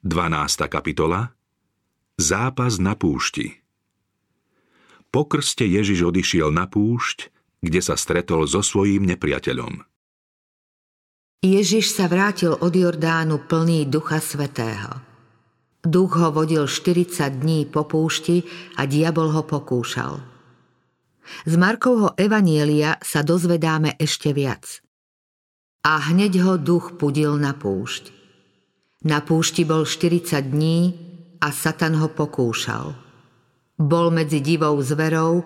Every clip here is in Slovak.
12. kapitola Zápas na púšti Po krste Ježiš odišiel na púšť, kde sa stretol so svojím nepriateľom. Ježiš sa vrátil od Jordánu plný Ducha Svetého. Duch ho vodil 40 dní po púšti a diabol ho pokúšal. Z Markovho evanielia sa dozvedáme ešte viac. A hneď ho duch pudil na púšť. Na púšti bol 40 dní a Satan ho pokúšal. Bol medzi divou zverou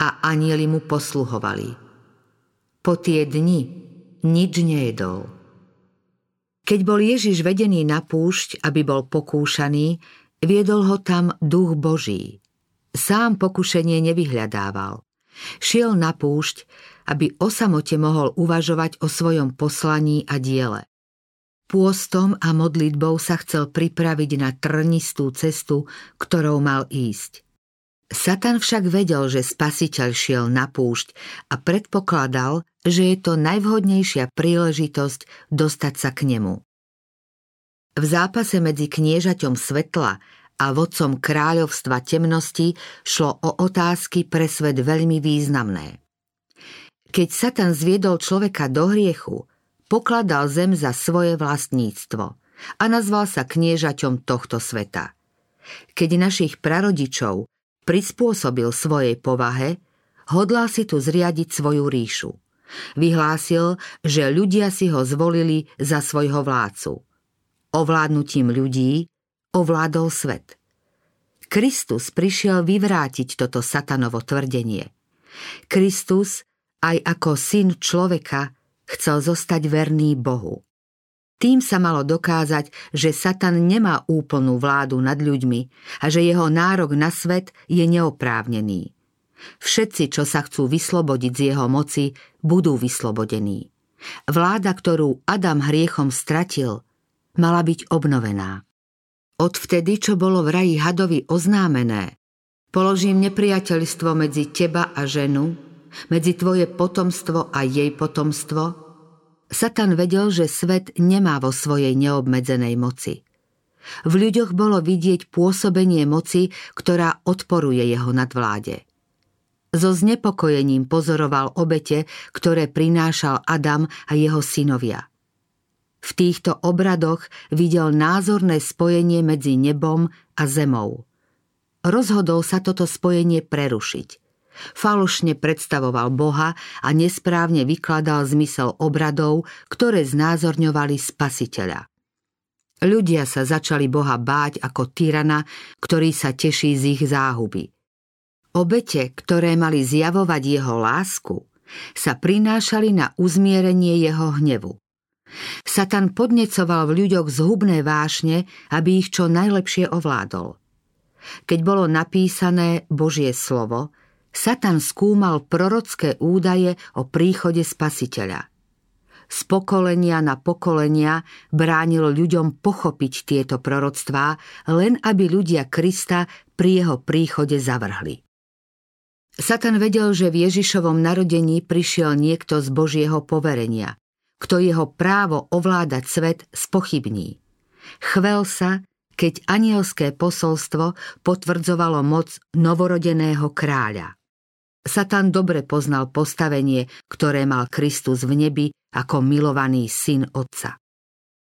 a anieli mu posluhovali. Po tie dni nič nejedol. Keď bol Ježiš vedený na púšť, aby bol pokúšaný, viedol ho tam duch Boží. Sám pokušenie nevyhľadával. Šiel na púšť, aby o samote mohol uvažovať o svojom poslaní a diele. Pôstom a modlitbou sa chcel pripraviť na trnistú cestu, ktorou mal ísť. Satan však vedel, že spasiteľ šiel na púšť a predpokladal, že je to najvhodnejšia príležitosť dostať sa k nemu. V zápase medzi kniežaťom svetla a vodcom kráľovstva temnosti šlo o otázky pre svet veľmi významné. Keď Satan zviedol človeka do hriechu, pokladal zem za svoje vlastníctvo a nazval sa kniežaťom tohto sveta. Keď našich prarodičov prispôsobil svojej povahe, hodlal si tu zriadiť svoju ríšu. Vyhlásil, že ľudia si ho zvolili za svojho vládcu. Ovládnutím ľudí ovládol svet. Kristus prišiel vyvrátiť toto satanovo tvrdenie. Kristus, aj ako syn človeka, chcel zostať verný Bohu. Tým sa malo dokázať, že Satan nemá úplnú vládu nad ľuďmi a že jeho nárok na svet je neoprávnený. Všetci, čo sa chcú vyslobodiť z jeho moci, budú vyslobodení. Vláda, ktorú Adam hriechom stratil, mala byť obnovená. Odvtedy, čo bolo v raji hadovi oznámené, položím nepriateľstvo medzi teba a ženu, medzi tvoje potomstvo a jej potomstvo, Satan vedel, že svet nemá vo svojej neobmedzenej moci. V ľuďoch bolo vidieť pôsobenie moci, ktorá odporuje jeho nadvláde. So znepokojením pozoroval obete, ktoré prinášal Adam a jeho synovia. V týchto obradoch videl názorné spojenie medzi nebom a zemou. Rozhodol sa toto spojenie prerušiť – Falošne predstavoval Boha a nesprávne vykladal zmysel obradov, ktoré znázorňovali spasiteľa. Ľudia sa začali Boha báť ako tyrana, ktorý sa teší z ich záhuby. Obete, ktoré mali zjavovať jeho lásku, sa prinášali na uzmierenie jeho hnevu. Satan podnecoval v ľuďoch zhubné vášne, aby ich čo najlepšie ovládol. Keď bolo napísané Božie slovo, Satan skúmal prorocké údaje o príchode spasiteľa. Z pokolenia na pokolenia bránil ľuďom pochopiť tieto proroctvá, len aby ľudia Krista pri jeho príchode zavrhli. Satan vedel, že v Ježišovom narodení prišiel niekto z Božieho poverenia, kto jeho právo ovládať svet spochybní. Chvel sa, keď anielské posolstvo potvrdzovalo moc novorodeného kráľa. Satan dobre poznal postavenie, ktoré mal Kristus v nebi ako milovaný syn Otca.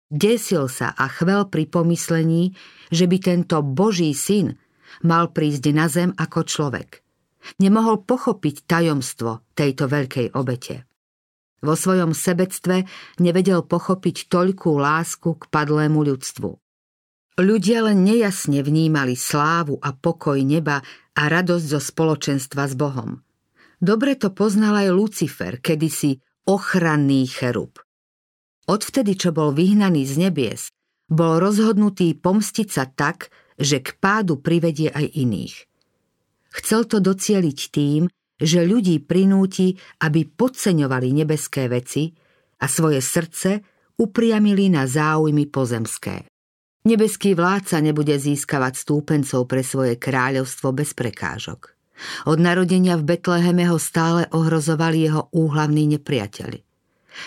Desil sa a chvel pri pomyslení, že by tento Boží syn mal prísť na zem ako človek. Nemohol pochopiť tajomstvo tejto veľkej obete. Vo svojom sebectve nevedel pochopiť toľkú lásku k padlému ľudstvu. Ľudia len nejasne vnímali slávu a pokoj neba a radosť zo spoločenstva s Bohom. Dobre to poznal aj Lucifer, kedysi ochranný cherub. Odvtedy, čo bol vyhnaný z nebies, bol rozhodnutý pomstiť sa tak, že k pádu privedie aj iných. Chcel to docieliť tým, že ľudí prinúti, aby podceňovali nebeské veci a svoje srdce upriamili na záujmy pozemské. Nebeský vládca nebude získavať stúpencov pre svoje kráľovstvo bez prekážok. Od narodenia v Betleheme ho stále ohrozovali jeho úhlavní nepriateli.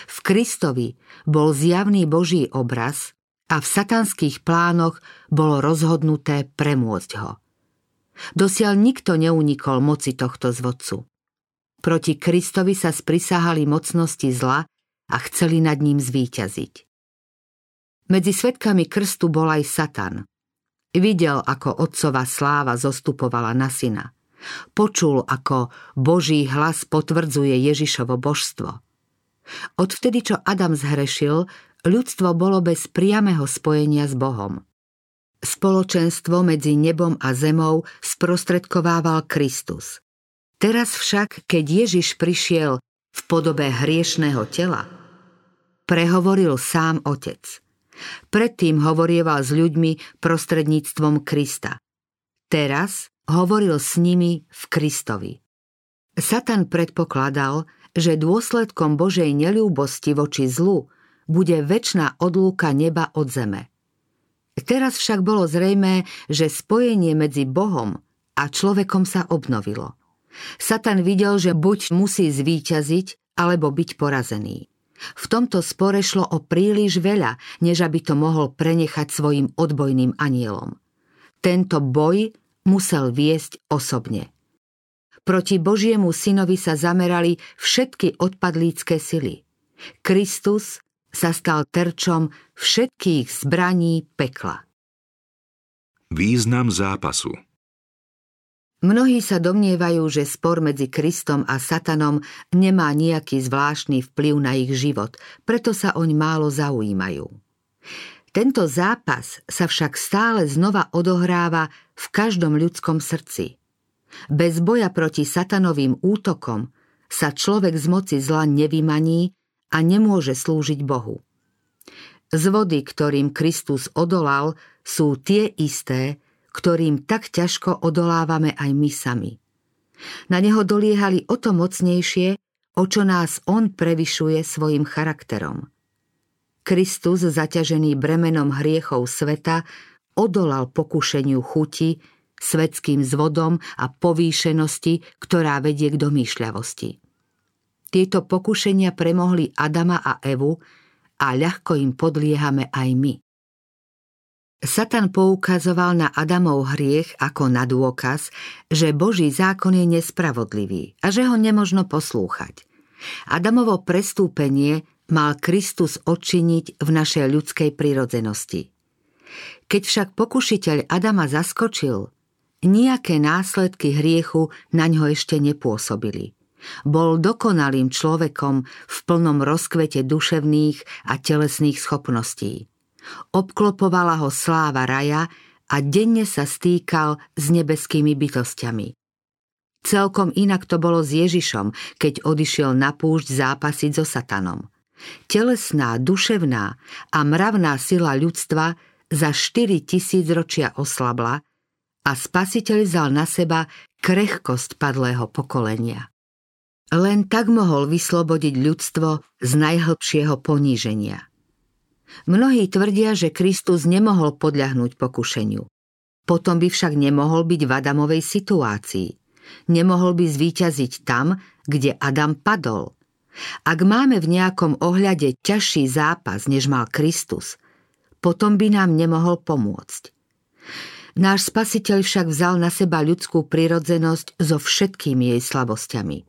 V Kristovi bol zjavný Boží obraz a v satanských plánoch bolo rozhodnuté premôcť ho. Dosiaľ nikto neunikol moci tohto zvodcu. Proti Kristovi sa sprisahali mocnosti zla a chceli nad ním zvíťaziť. Medzi svetkami krstu bol aj Satan. Videl, ako otcova sláva zostupovala na syna. Počul, ako Boží hlas potvrdzuje Ježišovo božstvo. Odvtedy, čo Adam zhrešil, ľudstvo bolo bez priameho spojenia s Bohom. Spoločenstvo medzi nebom a zemou sprostredkovával Kristus. Teraz však, keď Ježiš prišiel v podobe hriešného tela, prehovoril sám Otec. Predtým hovorieval s ľuďmi prostredníctvom Krista. Teraz hovoril s nimi v Kristovi. Satan predpokladal, že dôsledkom Božej nelúbosti voči zlu bude väčšná odlúka neba od zeme. Teraz však bolo zrejmé, že spojenie medzi Bohom a človekom sa obnovilo. Satan videl, že buď musí zvíťaziť, alebo byť porazený. V tomto spore šlo o príliš veľa, než aby to mohol prenechať svojim odbojným anielom. Tento boj musel viesť osobne. Proti Božiemu synovi sa zamerali všetky odpadlícké sily. Kristus sa stal terčom všetkých zbraní pekla. Význam zápasu Mnohí sa domnievajú, že spor medzi Kristom a Satanom nemá nejaký zvláštny vplyv na ich život, preto sa oň málo zaujímajú. Tento zápas sa však stále znova odohráva v každom ľudskom srdci. Bez boja proti satanovým útokom sa človek z moci zla nevymaní a nemôže slúžiť Bohu. Zvody, ktorým Kristus odolal, sú tie isté, ktorým tak ťažko odolávame aj my sami. Na neho doliehali o to mocnejšie, o čo nás on prevyšuje svojim charakterom. Kristus, zaťažený bremenom hriechov sveta, odolal pokušeniu chuti, svetským zvodom a povýšenosti, ktorá vedie k domýšľavosti. Tieto pokušenia premohli Adama a Evu a ľahko im podliehame aj my. Satan poukazoval na Adamov hriech ako na dôkaz, že Boží zákon je nespravodlivý a že ho nemožno poslúchať. Adamovo prestúpenie mal Kristus odčiniť v našej ľudskej prirodzenosti. Keď však pokušiteľ Adama zaskočil, nejaké následky hriechu na ňo ešte nepôsobili – bol dokonalým človekom v plnom rozkvete duševných a telesných schopností. Obklopovala ho sláva raja a denne sa stýkal s nebeskými bytostiami. Celkom inak to bolo s Ježišom, keď odišiel na púšť zápasiť so satanom. Telesná, duševná a mravná sila ľudstva za 4 tisíc ročia oslabla a spasiteľ zal na seba krehkosť padlého pokolenia. Len tak mohol vyslobodiť ľudstvo z najhlbšieho poníženia. Mnohí tvrdia, že Kristus nemohol podľahnúť pokušeniu. Potom by však nemohol byť v Adamovej situácii. Nemohol by zvíťaziť tam, kde Adam padol. Ak máme v nejakom ohľade ťažší zápas, než mal Kristus, potom by nám nemohol pomôcť. Náš spasiteľ však vzal na seba ľudskú prirodzenosť so všetkými jej slabosťami.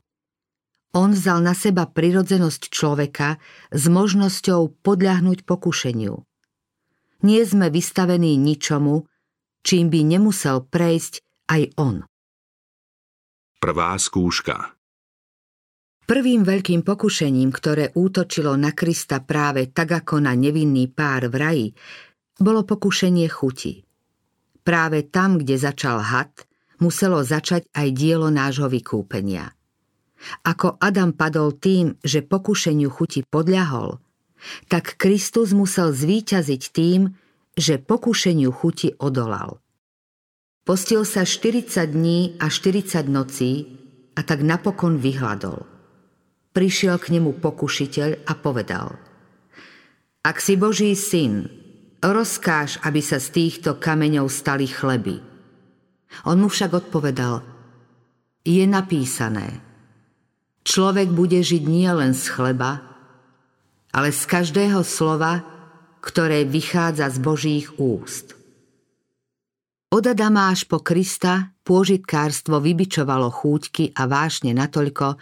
On vzal na seba prirodzenosť človeka s možnosťou podľahnuť pokušeniu. Nie sme vystavení ničomu, čím by nemusel prejsť aj on. Prvá skúška Prvým veľkým pokušením, ktoré útočilo na Krista práve tak ako na nevinný pár v raji, bolo pokušenie chuti. Práve tam, kde začal had, muselo začať aj dielo nášho vykúpenia – ako Adam padol tým, že pokušeniu chuti podľahol, tak Kristus musel zvíťaziť tým, že pokušeniu chuti odolal. Postil sa 40 dní a 40 nocí a tak napokon vyhľadol. Prišiel k nemu pokušiteľ a povedal Ak si Boží syn, rozkáž, aby sa z týchto kameňov stali chleby. On mu však odpovedal Je napísané – Človek bude žiť nie len z chleba, ale z každého slova, ktoré vychádza z Božích úst. Od Adama až po Krista pôžitkárstvo vybičovalo chúťky a vášne natoľko,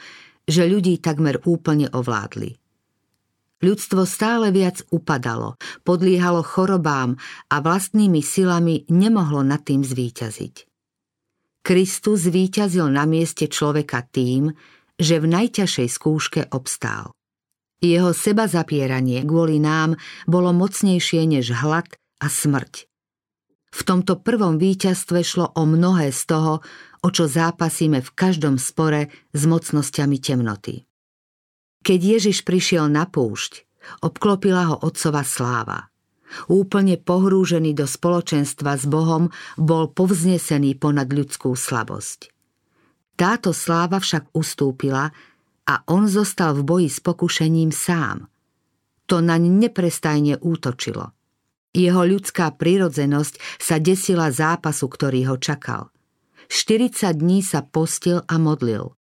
že ľudí takmer úplne ovládli. Ľudstvo stále viac upadalo, podliehalo chorobám a vlastnými silami nemohlo nad tým zvíťaziť. Kristus zvíťazil na mieste človeka tým, že v najťažšej skúške obstál. Jeho seba zapieranie kvôli nám bolo mocnejšie než hlad a smrť. V tomto prvom víťazstve šlo o mnohé z toho, o čo zápasíme v každom spore s mocnosťami temnoty. Keď Ježiš prišiel na púšť, obklopila ho otcova sláva. Úplne pohrúžený do spoločenstva s Bohom, bol povznesený ponad ľudskú slabosť. Táto sláva však ustúpila a on zostal v boji s pokušením sám. To naň neprestajne útočilo – jeho ľudská prirodzenosť sa desila zápasu, ktorý ho čakal. 40 dní sa postil a modlil.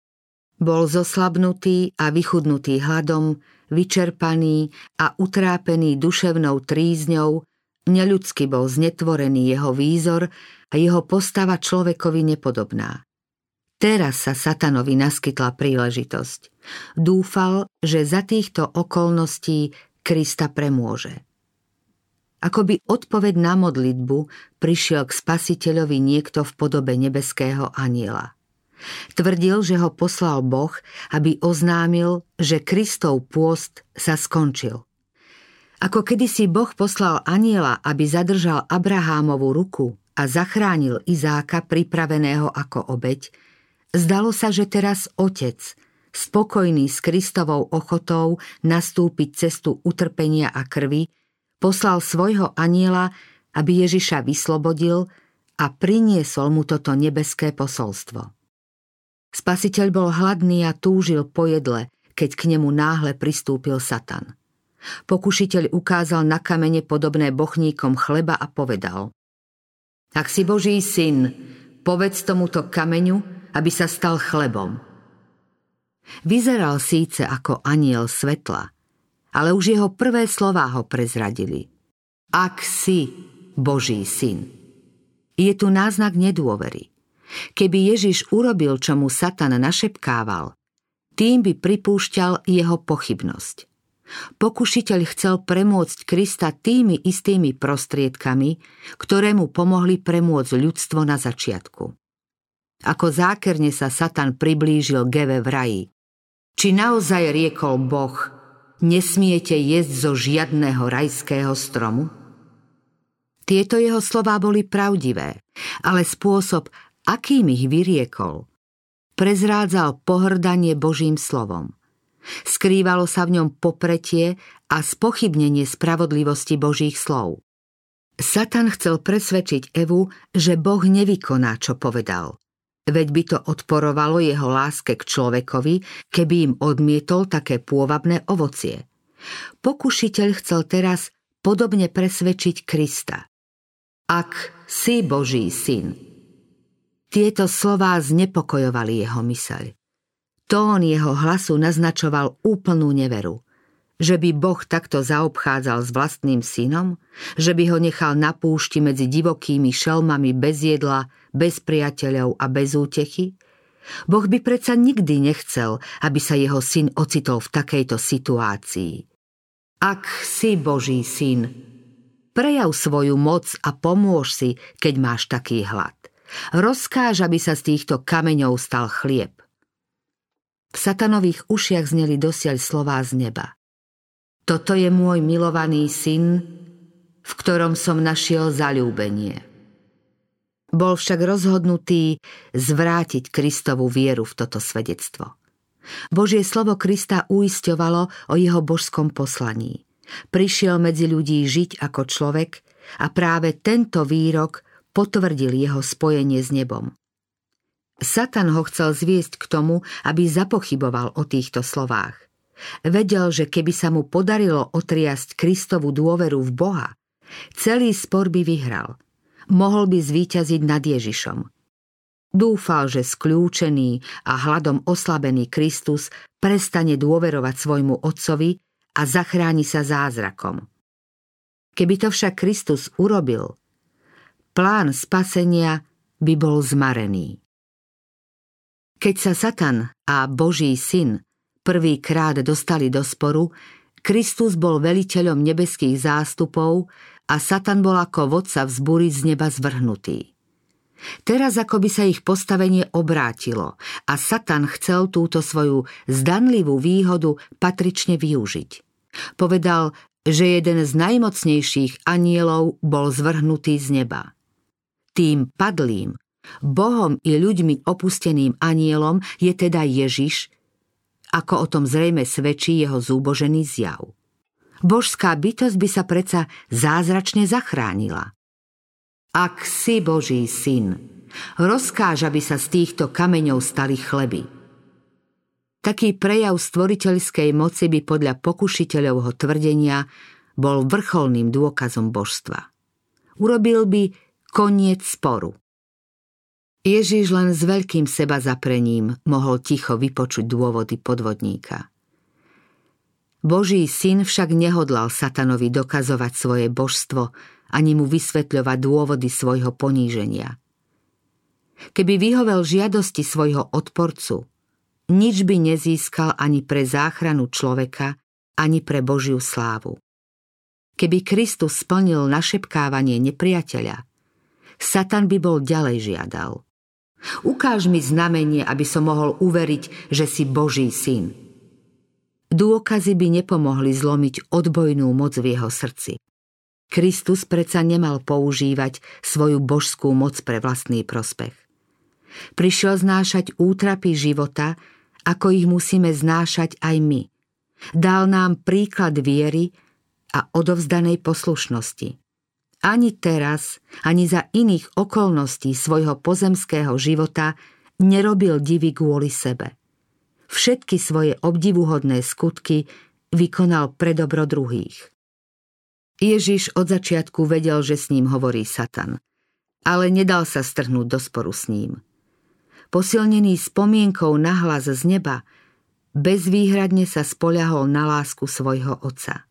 Bol zoslabnutý a vychudnutý hladom, vyčerpaný a utrápený duševnou trízňou, neľudsky bol znetvorený jeho výzor a jeho postava človekovi nepodobná. Teraz sa satanovi naskytla príležitosť. Dúfal, že za týchto okolností Krista premôže. Ako by odpoveď na modlitbu prišiel k spasiteľovi niekto v podobe nebeského aniela. Tvrdil, že ho poslal Boh, aby oznámil, že Kristov pôst sa skončil. Ako kedysi Boh poslal aniela, aby zadržal Abrahámovú ruku a zachránil Izáka pripraveného ako obeď, zdalo sa, že teraz otec, spokojný s Kristovou ochotou nastúpiť cestu utrpenia a krvi, poslal svojho aniela, aby Ježiša vyslobodil a priniesol mu toto nebeské posolstvo. Spasiteľ bol hladný a túžil po jedle, keď k nemu náhle pristúpil Satan. Pokušiteľ ukázal na kamene podobné bochníkom chleba a povedal Ak si Boží syn, povedz tomuto kameňu, aby sa stal chlebom. Vyzeral síce ako aniel svetla, ale už jeho prvé slová ho prezradili. Ak si Boží syn. Je tu náznak nedôvery. Keby Ježiš urobil, čo mu Satan našepkával, tým by pripúšťal jeho pochybnosť. Pokušiteľ chcel premôcť Krista tými istými prostriedkami, ktoré mu pomohli premôcť ľudstvo na začiatku. Ako zákerne sa Satan priblížil Geve v raji. Či naozaj riekol Boh, nesmiete jesť zo žiadného rajského stromu? Tieto jeho slová boli pravdivé, ale spôsob, akým ich vyriekol, prezrádzal pohrdanie Božím slovom. Skrývalo sa v ňom popretie a spochybnenie spravodlivosti Božích slov. Satan chcel presvedčiť Evu, že Boh nevykoná, čo povedal. Veď by to odporovalo jeho láske k človekovi, keby im odmietol také pôvabné ovocie. Pokušiteľ chcel teraz podobne presvedčiť Krista. Ak si Boží syn. Tieto slová znepokojovali jeho myseľ. Tón jeho hlasu naznačoval úplnú neveru – že by Boh takto zaobchádzal s vlastným synom? Že by ho nechal na púšti medzi divokými šelmami bez jedla, bez priateľov a bez útechy? Boh by predsa nikdy nechcel, aby sa jeho syn ocitol v takejto situácii. Ak si Boží syn, prejav svoju moc a pomôž si, keď máš taký hlad. Rozkáž, aby sa z týchto kameňov stal chlieb. V satanových ušiach zneli dosiaľ slová z neba. Toto je môj milovaný syn, v ktorom som našiel zalúbenie. Bol však rozhodnutý zvrátiť Kristovu vieru v toto svedectvo. Božie slovo Krista uisťovalo o jeho božskom poslaní. Prišiel medzi ľudí žiť ako človek a práve tento výrok potvrdil jeho spojenie s nebom. Satan ho chcel zviesť k tomu, aby zapochyboval o týchto slovách. Vedel, že keby sa mu podarilo otriasť Kristovu dôveru v Boha, celý spor by vyhral. Mohol by zvíťaziť nad Ježišom. Dúfal, že skľúčený a hladom oslabený Kristus prestane dôverovať svojmu otcovi a zachráni sa zázrakom. Keby to však Kristus urobil, plán spasenia by bol zmarený. Keď sa Satan a Boží syn prvýkrát dostali do sporu, Kristus bol veliteľom nebeských zástupov a Satan bol ako vodca vzbúry z neba zvrhnutý. Teraz ako by sa ich postavenie obrátilo a Satan chcel túto svoju zdanlivú výhodu patrične využiť. Povedal, že jeden z najmocnejších anielov bol zvrhnutý z neba. Tým padlým, Bohom i ľuďmi opusteným anielom je teda Ježiš, ako o tom zrejme svedčí jeho zúbožený zjav. Božská bytosť by sa predsa zázračne zachránila. Ak si Boží syn, rozkáž, aby sa z týchto kameňov stali chleby. Taký prejav stvoriteľskej moci by podľa pokušiteľovho tvrdenia bol vrcholným dôkazom božstva. Urobil by koniec sporu. Ježiš len s veľkým seba zaprením mohol ticho vypočuť dôvody podvodníka. Boží syn však nehodlal satanovi dokazovať svoje božstvo, ani mu vysvetľovať dôvody svojho poníženia. Keby vyhovel žiadosti svojho odporcu, nič by nezískal ani pre záchranu človeka, ani pre Božiu slávu. Keby Kristus splnil našepkávanie nepriateľa, Satan by bol ďalej žiadal. Ukáž mi znamenie, aby som mohol uveriť, že si Boží syn. Dôkazy by nepomohli zlomiť odbojnú moc v jeho srdci. Kristus predsa nemal používať svoju božskú moc pre vlastný prospech. Prišiel znášať útrapy života, ako ich musíme znášať aj my. Dal nám príklad viery a odovzdanej poslušnosti. Ani teraz, ani za iných okolností svojho pozemského života nerobil divy kvôli sebe. Všetky svoje obdivuhodné skutky vykonal pre dobro druhých. Ježiš od začiatku vedel, že s ním hovorí Satan, ale nedal sa strhnúť do sporu s ním. Posilnený spomienkou na hlas z neba, bezvýhradne sa spoľahol na lásku svojho otca.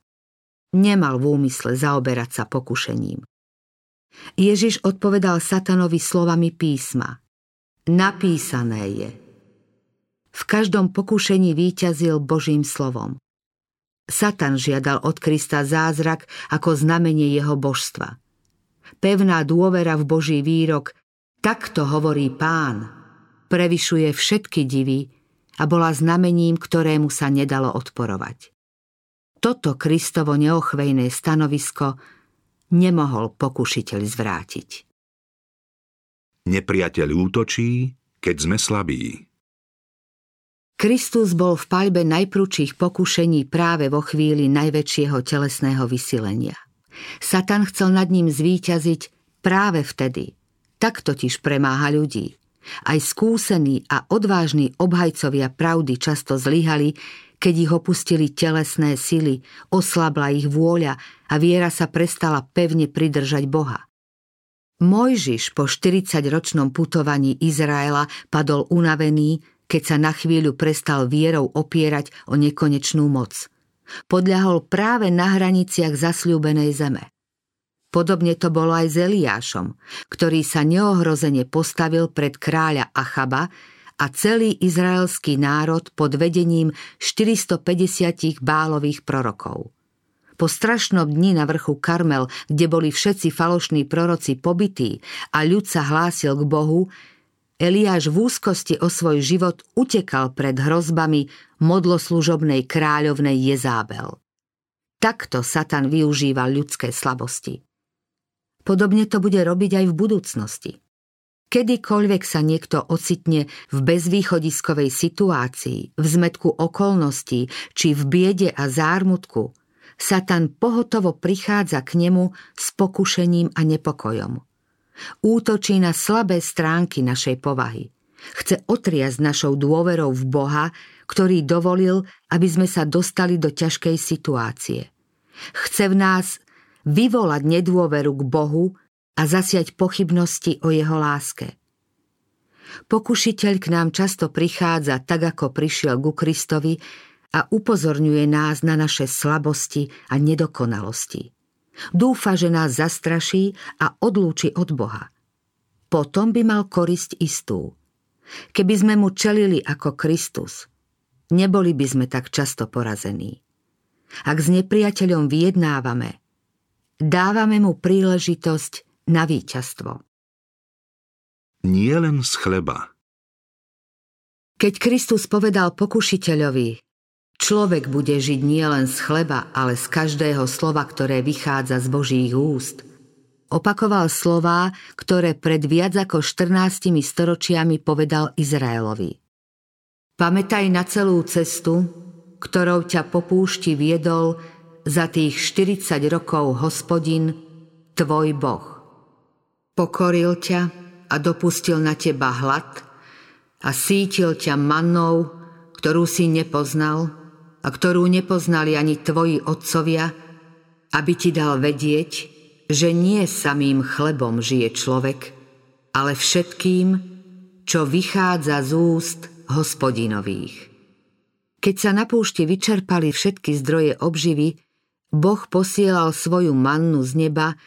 Nemal v úmysle zaoberať sa pokušením. Ježiš odpovedal Satanovi slovami písma. Napísané je. V každom pokušení výťazil Božím slovom. Satan žiadal od Krista zázrak ako znamenie jeho božstva. Pevná dôvera v Boží výrok, takto hovorí pán, prevyšuje všetky divy a bola znamením, ktorému sa nedalo odporovať. Toto Kristovo neochvejné stanovisko nemohol pokušiteľ zvrátiť. Nepriateľ útočí, keď sme slabí. Kristus bol v paľbe najprúčších pokušení práve vo chvíli najväčšieho telesného vysilenia. Satan chcel nad ním zvíťaziť práve vtedy. Tak totiž premáha ľudí. Aj skúsení a odvážni obhajcovia pravdy často zlyhali, keď ich opustili telesné sily, oslabla ich vôľa a viera sa prestala pevne pridržať Boha. Mojžiš po 40-ročnom putovaní Izraela padol unavený, keď sa na chvíľu prestal vierou opierať o nekonečnú moc. Podľahol práve na hraniciach zasľúbenej zeme. Podobne to bolo aj s Eliášom, ktorý sa neohrozene postavil pred kráľa Achaba a celý izraelský národ pod vedením 450 bálových prorokov. Po strašnom dni na vrchu Karmel, kde boli všetci falošní proroci pobytí a ľud sa hlásil k Bohu, Eliáš v úzkosti o svoj život utekal pred hrozbami modloslužobnej kráľovnej Jezábel. Takto Satan využíval ľudské slabosti. Podobne to bude robiť aj v budúcnosti. Kedykoľvek sa niekto ocitne v bezvýchodiskovej situácii, v zmetku okolností či v biede a zármutku, Satan pohotovo prichádza k nemu s pokušením a nepokojom. Útočí na slabé stránky našej povahy. Chce otriasť našou dôverou v Boha, ktorý dovolil, aby sme sa dostali do ťažkej situácie. Chce v nás vyvolať nedôveru k Bohu a zasiať pochybnosti o jeho láske. Pokušiteľ k nám často prichádza tak, ako prišiel ku Kristovi a upozorňuje nás na naše slabosti a nedokonalosti. Dúfa, že nás zastraší a odlúči od Boha. Potom by mal korisť istú. Keby sme mu čelili ako Kristus, neboli by sme tak často porazení. Ak s nepriateľom vyjednávame, dávame mu príležitosť na víťazstvo. Nie len z chleba. Keď Kristus povedal pokušiteľovi, Človek bude žiť nielen z chleba, ale z každého slova, ktoré vychádza z Božích úst. Opakoval slová, ktoré pred viac ako 14 storočiami povedal Izraelovi. Pamätaj na celú cestu, ktorou ťa po púšti viedol za tých 40 rokov hospodin, tvoj Boh. Pokoril ťa a dopustil na teba hlad a sítil ťa mannou, ktorú si nepoznal, a ktorú nepoznali ani tvoji otcovia, aby ti dal vedieť, že nie samým chlebom žije človek, ale všetkým, čo vychádza z úst hospodinových. Keď sa na púšti vyčerpali všetky zdroje obživy, Boh posielal svoju mannu z neba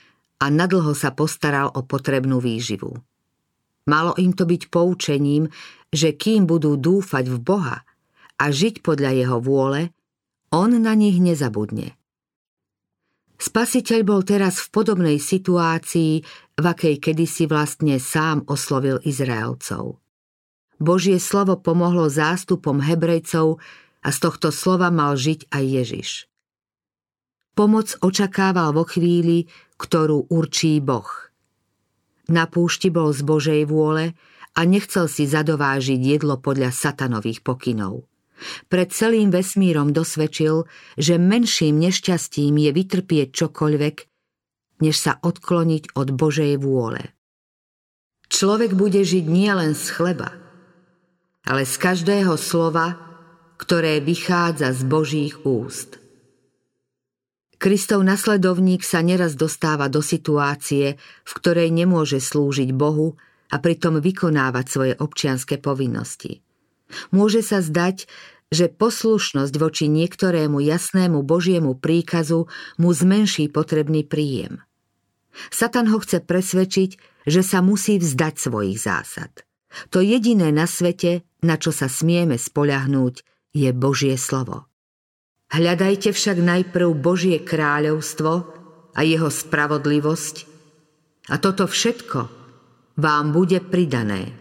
a nadlho sa postaral o potrebnú výživu. Malo im to byť poučením, že kým budú dúfať v Boha – a žiť podľa jeho vôle, on na nich nezabudne. Spasiteľ bol teraz v podobnej situácii, v akej kedysi vlastne sám oslovil Izraelcov. Božie slovo pomohlo zástupom Hebrejcov a z tohto slova mal žiť aj Ježiš. Pomoc očakával vo chvíli, ktorú určí Boh. Na púšti bol z Božej vôle a nechcel si zadovážiť jedlo podľa satanových pokynov. Pred celým vesmírom dosvedčil, že menším nešťastím je vytrpieť čokoľvek, než sa odkloniť od Božej vôle. Človek bude žiť nielen z chleba, ale z každého slova, ktoré vychádza z Božích úst. Kristov nasledovník sa neraz dostáva do situácie, v ktorej nemôže slúžiť Bohu a pritom vykonávať svoje občianské povinnosti. Môže sa zdať, že poslušnosť voči niektorému jasnému Božiemu príkazu mu zmenší potrebný príjem. Satan ho chce presvedčiť, že sa musí vzdať svojich zásad. To jediné na svete, na čo sa smieme spoľahnúť, je Božie slovo. Hľadajte však najprv Božie kráľovstvo a jeho spravodlivosť a toto všetko vám bude pridané.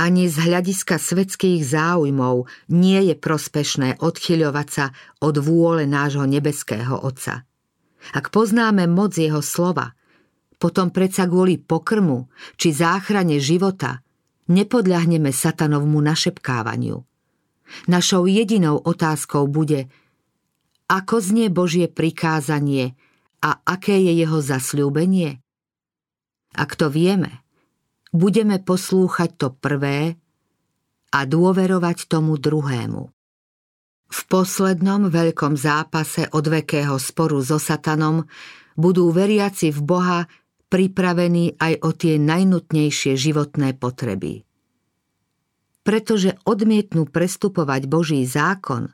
Ani z hľadiska svetských záujmov nie je prospešné odchyľovať sa od vôle nášho nebeského Otca. Ak poznáme moc jeho slova, potom predsa kvôli pokrmu či záchrane života nepodľahneme satanovmu našepkávaniu. Našou jedinou otázkou bude, ako znie Božie prikázanie a aké je jeho zasľúbenie? Ak to vieme, budeme poslúchať to prvé a dôverovať tomu druhému. V poslednom veľkom zápase odvekého sporu so satanom budú veriaci v Boha pripravení aj o tie najnutnejšie životné potreby. Pretože odmietnú prestupovať Boží zákon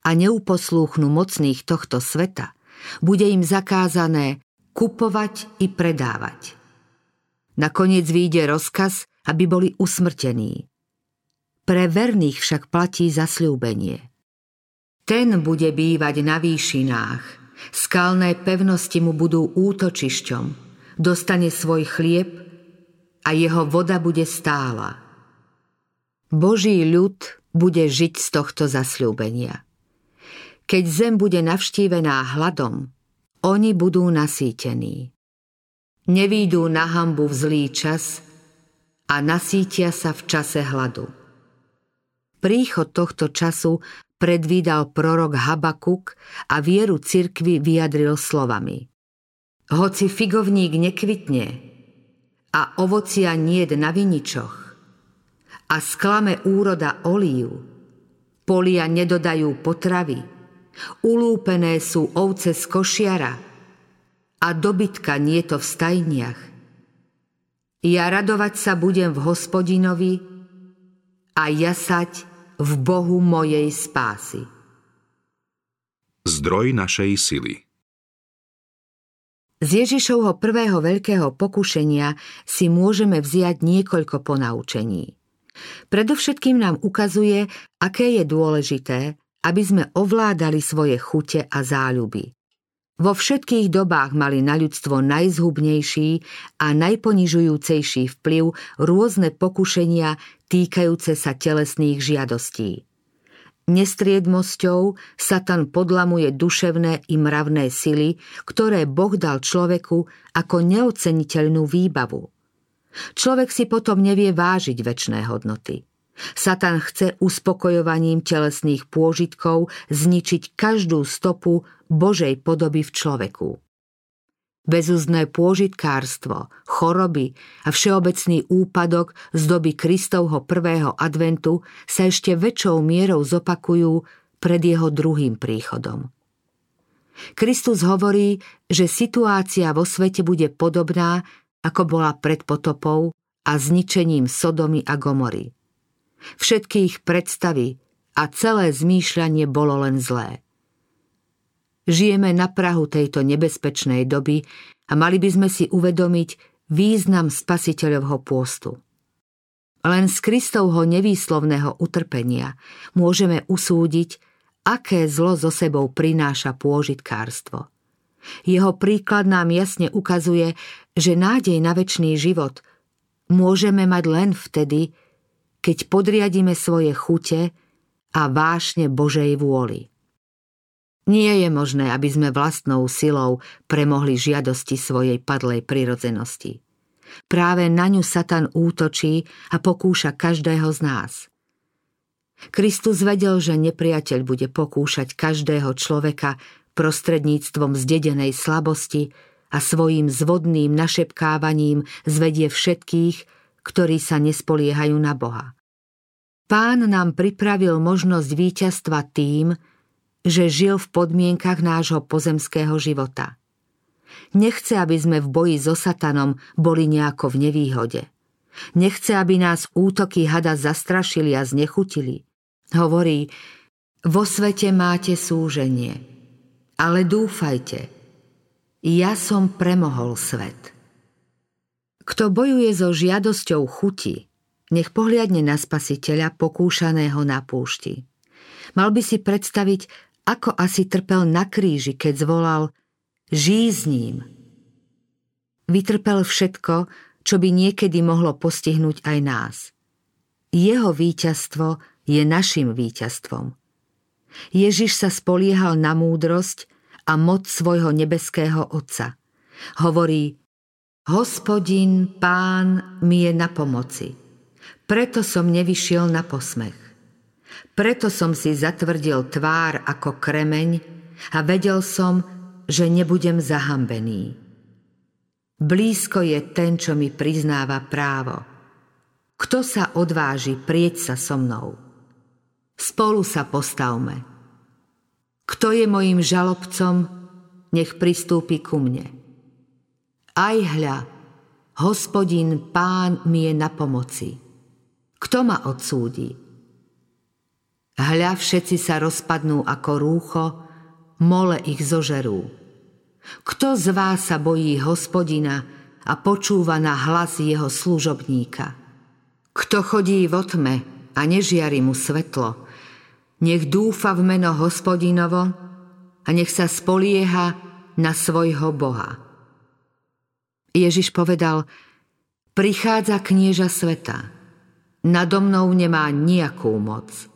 a neuposlúchnu mocných tohto sveta, bude im zakázané kupovať i predávať. Nakoniec vyjde rozkaz, aby boli usmrtení. Pre verných však platí zasľúbenie. Ten bude bývať na výšinách, skalné pevnosti mu budú útočišťom, dostane svoj chlieb a jeho voda bude stála. Boží ľud bude žiť z tohto zasľúbenia. Keď zem bude navštívená hladom, oni budú nasýtení nevídú na hambu v zlý čas a nasítia sa v čase hladu. Príchod tohto času predvídal prorok Habakuk a vieru cirkvy vyjadril slovami. Hoci figovník nekvitne a ovocia niet na viničoch a sklame úroda olív, polia nedodajú potravy, ulúpené sú ovce z košiara – a dobytka nie to v stajniach. Ja radovať sa budem v hospodinovi a jasať v Bohu mojej spásy. Zdroj našej sily Z Ježišovho prvého veľkého pokušenia si môžeme vziať niekoľko ponaučení. Predovšetkým nám ukazuje, aké je dôležité, aby sme ovládali svoje chute a záľuby. Vo všetkých dobách mali na ľudstvo najzhubnejší a najponižujúcejší vplyv rôzne pokušenia týkajúce sa telesných žiadostí. Nestriedmosťou Satan podlamuje duševné i mravné sily, ktoré Boh dal človeku ako neoceniteľnú výbavu. Človek si potom nevie vážiť väčšné hodnoty. Satan chce uspokojovaním telesných pôžitkov zničiť každú stopu Božej podoby v človeku. Bezúzné pôžitkárstvo, choroby a všeobecný úpadok z doby Kristovho prvého adventu sa ešte väčšou mierou zopakujú pred jeho druhým príchodom. Kristus hovorí, že situácia vo svete bude podobná, ako bola pred potopou a zničením Sodomy a Gomory. Všetky ich predstavy a celé zmýšľanie bolo len zlé. Žijeme na Prahu tejto nebezpečnej doby a mali by sme si uvedomiť význam spasiteľovho pôstu. Len z Kristovho nevýslovného utrpenia môžeme usúdiť, aké zlo zo sebou prináša pôžitkárstvo. Jeho príklad nám jasne ukazuje, že nádej na väčší život môžeme mať len vtedy, keď podriadíme svoje chute a vášne Božej vôli. Nie je možné, aby sme vlastnou silou premohli žiadosti svojej padlej prirodzenosti. Práve na ňu Satan útočí a pokúša každého z nás. Kristus vedel, že nepriateľ bude pokúšať každého človeka prostredníctvom zdedenej slabosti a svojim zvodným našepkávaním zvedie všetkých, ktorí sa nespoliehajú na Boha. Pán nám pripravil možnosť víťazstva tým, že žil v podmienkach nášho pozemského života. Nechce, aby sme v boji so satanom boli nejako v nevýhode. Nechce, aby nás útoky hada zastrašili a znechutili. Hovorí, vo svete máte súženie, ale dúfajte, ja som premohol svet. Kto bojuje so žiadosťou chuti, nech pohliadne na spasiteľa pokúšaného na púšti. Mal by si predstaviť, ako asi trpel na kríži, keď zvolal Žij s ním. Vytrpel všetko, čo by niekedy mohlo postihnúť aj nás. Jeho víťazstvo je našim víťazstvom. Ježiš sa spoliehal na múdrosť a moc svojho nebeského Otca. Hovorí, Hospodin, pán mi je na pomoci. Preto som nevyšiel na posmech. Preto som si zatvrdil tvár ako kremeň a vedel som, že nebudem zahambený. Blízko je ten, čo mi priznáva právo. Kto sa odváži prieť sa so mnou? Spolu sa postavme. Kto je mojim žalobcom, nech pristúpi ku mne. Aj hľa, hospodin pán mi je na pomoci. Kto ma odsúdi? Hľa všetci sa rozpadnú ako rúcho, mole ich zožerú. Kto z vás sa bojí hospodina a počúva na hlas jeho služobníka? Kto chodí vo tme a nežiari mu svetlo, nech dúfa v meno hospodinovo a nech sa spolieha na svojho Boha. Ježiš povedal, prichádza knieža sveta, nado mnou nemá nejakú moc –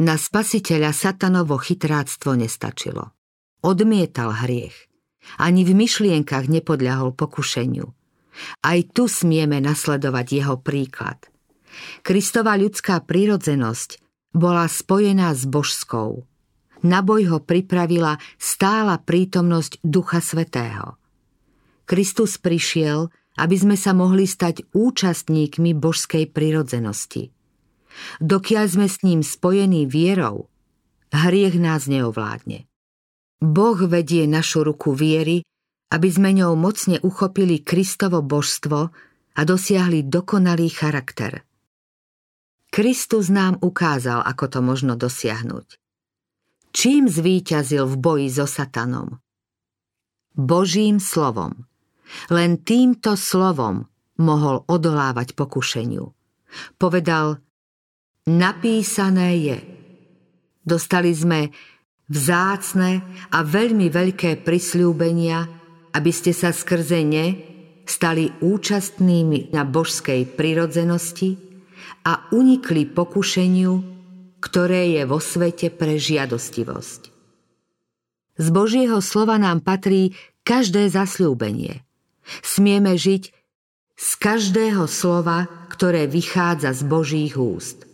na spasiteľa satanovo chytráctvo nestačilo. Odmietal hriech. Ani v myšlienkach nepodľahol pokušeniu. Aj tu smieme nasledovať jeho príklad. Kristova ľudská prírodzenosť bola spojená s božskou. Na boj ho pripravila stála prítomnosť Ducha Svetého. Kristus prišiel, aby sme sa mohli stať účastníkmi božskej prírodzenosti – dokiaľ sme s ním spojení vierou, hriech nás neovládne. Boh vedie našu ruku viery, aby sme ňou mocne uchopili Kristovo božstvo a dosiahli dokonalý charakter. Kristus nám ukázal, ako to možno dosiahnuť. Čím zvíťazil v boji so satanom? Božím slovom. Len týmto slovom mohol odolávať pokušeniu. Povedal, napísané je. Dostali sme vzácne a veľmi veľké prisľúbenia, aby ste sa skrze ne stali účastnými na božskej prirodzenosti a unikli pokušeniu, ktoré je vo svete pre žiadostivosť. Z Božieho slova nám patrí každé zasľúbenie. Smieme žiť z každého slova, ktoré vychádza z Božích úst.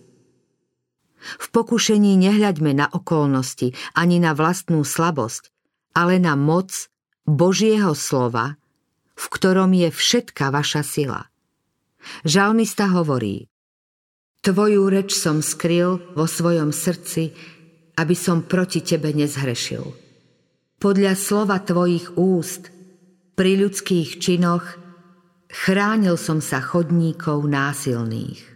V pokušení nehľaďme na okolnosti ani na vlastnú slabosť, ale na moc Božieho slova, v ktorom je všetka vaša sila. Žalmista hovorí Tvoju reč som skryl vo svojom srdci, aby som proti tebe nezhrešil. Podľa slova tvojich úst, pri ľudských činoch, chránil som sa chodníkov násilných.